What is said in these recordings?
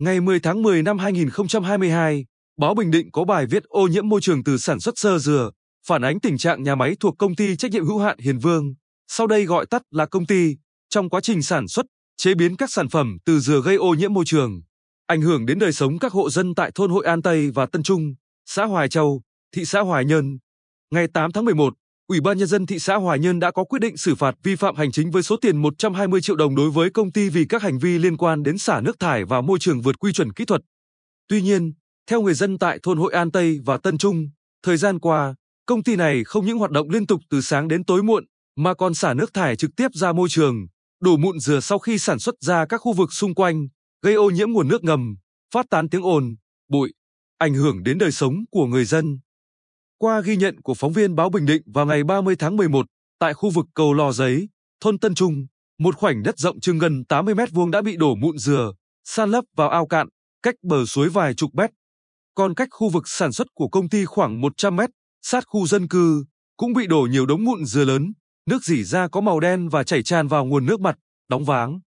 Ngày 10 tháng 10 năm 2022, báo Bình Định có bài viết ô nhiễm môi trường từ sản xuất sơ dừa, phản ánh tình trạng nhà máy thuộc công ty trách nhiệm hữu hạn Hiền Vương, sau đây gọi tắt là công ty, trong quá trình sản xuất, chế biến các sản phẩm từ dừa gây ô nhiễm môi trường, ảnh hưởng đến đời sống các hộ dân tại thôn Hội An Tây và Tân Trung, xã Hoài Châu, thị xã Hoài Nhơn. Ngày 8 tháng 11, Ủy ban nhân dân thị xã Hoài Nhơn đã có quyết định xử phạt vi phạm hành chính với số tiền 120 triệu đồng đối với công ty vì các hành vi liên quan đến xả nước thải vào môi trường vượt quy chuẩn kỹ thuật. Tuy nhiên, theo người dân tại thôn Hội An Tây và Tân Trung, thời gian qua, công ty này không những hoạt động liên tục từ sáng đến tối muộn, mà còn xả nước thải trực tiếp ra môi trường, đổ mụn dừa sau khi sản xuất ra các khu vực xung quanh, gây ô nhiễm nguồn nước ngầm, phát tán tiếng ồn, bụi, ảnh hưởng đến đời sống của người dân. Qua ghi nhận của phóng viên báo Bình Định vào ngày 30 tháng 11, tại khu vực cầu Lò Giấy, thôn Tân Trung, một khoảnh đất rộng chừng gần 80 mét vuông đã bị đổ mụn dừa, san lấp vào ao cạn, cách bờ suối vài chục mét. Còn cách khu vực sản xuất của công ty khoảng 100 mét, sát khu dân cư, cũng bị đổ nhiều đống mụn dừa lớn, nước dỉ ra có màu đen và chảy tràn vào nguồn nước mặt, đóng váng.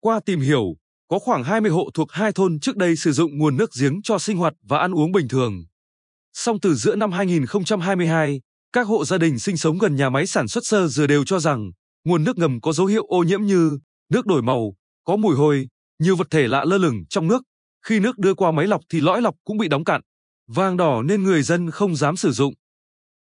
Qua tìm hiểu, có khoảng 20 hộ thuộc hai thôn trước đây sử dụng nguồn nước giếng cho sinh hoạt và ăn uống bình thường. Song từ giữa năm 2022, các hộ gia đình sinh sống gần nhà máy sản xuất sơ dừa đều cho rằng nguồn nước ngầm có dấu hiệu ô nhiễm như nước đổi màu, có mùi hôi, nhiều vật thể lạ lơ lửng trong nước. Khi nước đưa qua máy lọc thì lõi lọc cũng bị đóng cạn, vàng đỏ nên người dân không dám sử dụng.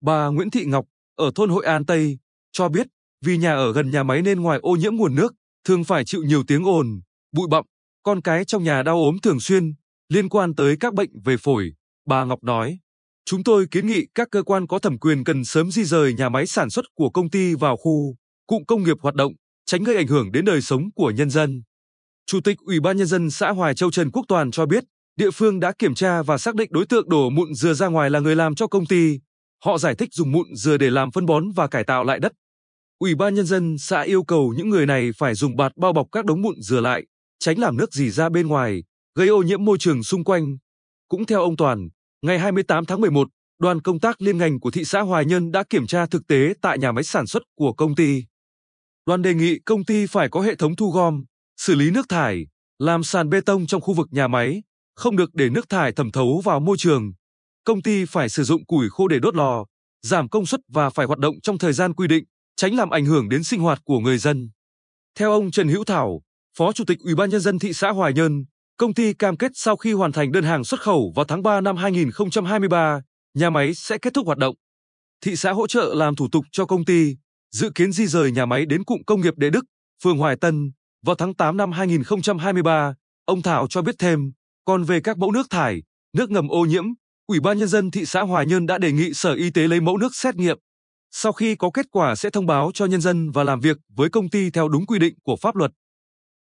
Bà Nguyễn Thị Ngọc ở thôn Hội An Tây cho biết vì nhà ở gần nhà máy nên ngoài ô nhiễm nguồn nước, thường phải chịu nhiều tiếng ồn, bụi bặm, con cái trong nhà đau ốm thường xuyên, liên quan tới các bệnh về phổi, bà Ngọc nói. Chúng tôi kiến nghị các cơ quan có thẩm quyền cần sớm di rời nhà máy sản xuất của công ty vào khu cụm công nghiệp hoạt động, tránh gây ảnh hưởng đến đời sống của nhân dân. Chủ tịch Ủy ban nhân dân xã Hoài Châu Trần Quốc Toàn cho biết, địa phương đã kiểm tra và xác định đối tượng đổ mụn dừa ra ngoài là người làm cho công ty. Họ giải thích dùng mụn dừa để làm phân bón và cải tạo lại đất. Ủy ban nhân dân xã yêu cầu những người này phải dùng bạt bao bọc các đống mụn dừa lại, tránh làm nước gì ra bên ngoài, gây ô nhiễm môi trường xung quanh. Cũng theo ông Toàn, ngày 28 tháng 11, đoàn công tác liên ngành của thị xã Hoài Nhân đã kiểm tra thực tế tại nhà máy sản xuất của công ty. Đoàn đề nghị công ty phải có hệ thống thu gom, xử lý nước thải, làm sàn bê tông trong khu vực nhà máy, không được để nước thải thẩm thấu vào môi trường. Công ty phải sử dụng củi khô để đốt lò, giảm công suất và phải hoạt động trong thời gian quy định, tránh làm ảnh hưởng đến sinh hoạt của người dân. Theo ông Trần Hữu Thảo, Phó Chủ tịch Ủy ban nhân dân thị xã Hoài Nhơn, công ty cam kết sau khi hoàn thành đơn hàng xuất khẩu vào tháng 3 năm 2023, nhà máy sẽ kết thúc hoạt động. Thị xã hỗ trợ làm thủ tục cho công ty, dự kiến di rời nhà máy đến cụm công nghiệp Đệ Đức, phường Hoài Tân vào tháng 8 năm 2023. Ông Thảo cho biết thêm, còn về các mẫu nước thải, nước ngầm ô nhiễm, Ủy ban nhân dân thị xã Hoài Nhơn đã đề nghị Sở Y tế lấy mẫu nước xét nghiệm. Sau khi có kết quả sẽ thông báo cho nhân dân và làm việc với công ty theo đúng quy định của pháp luật.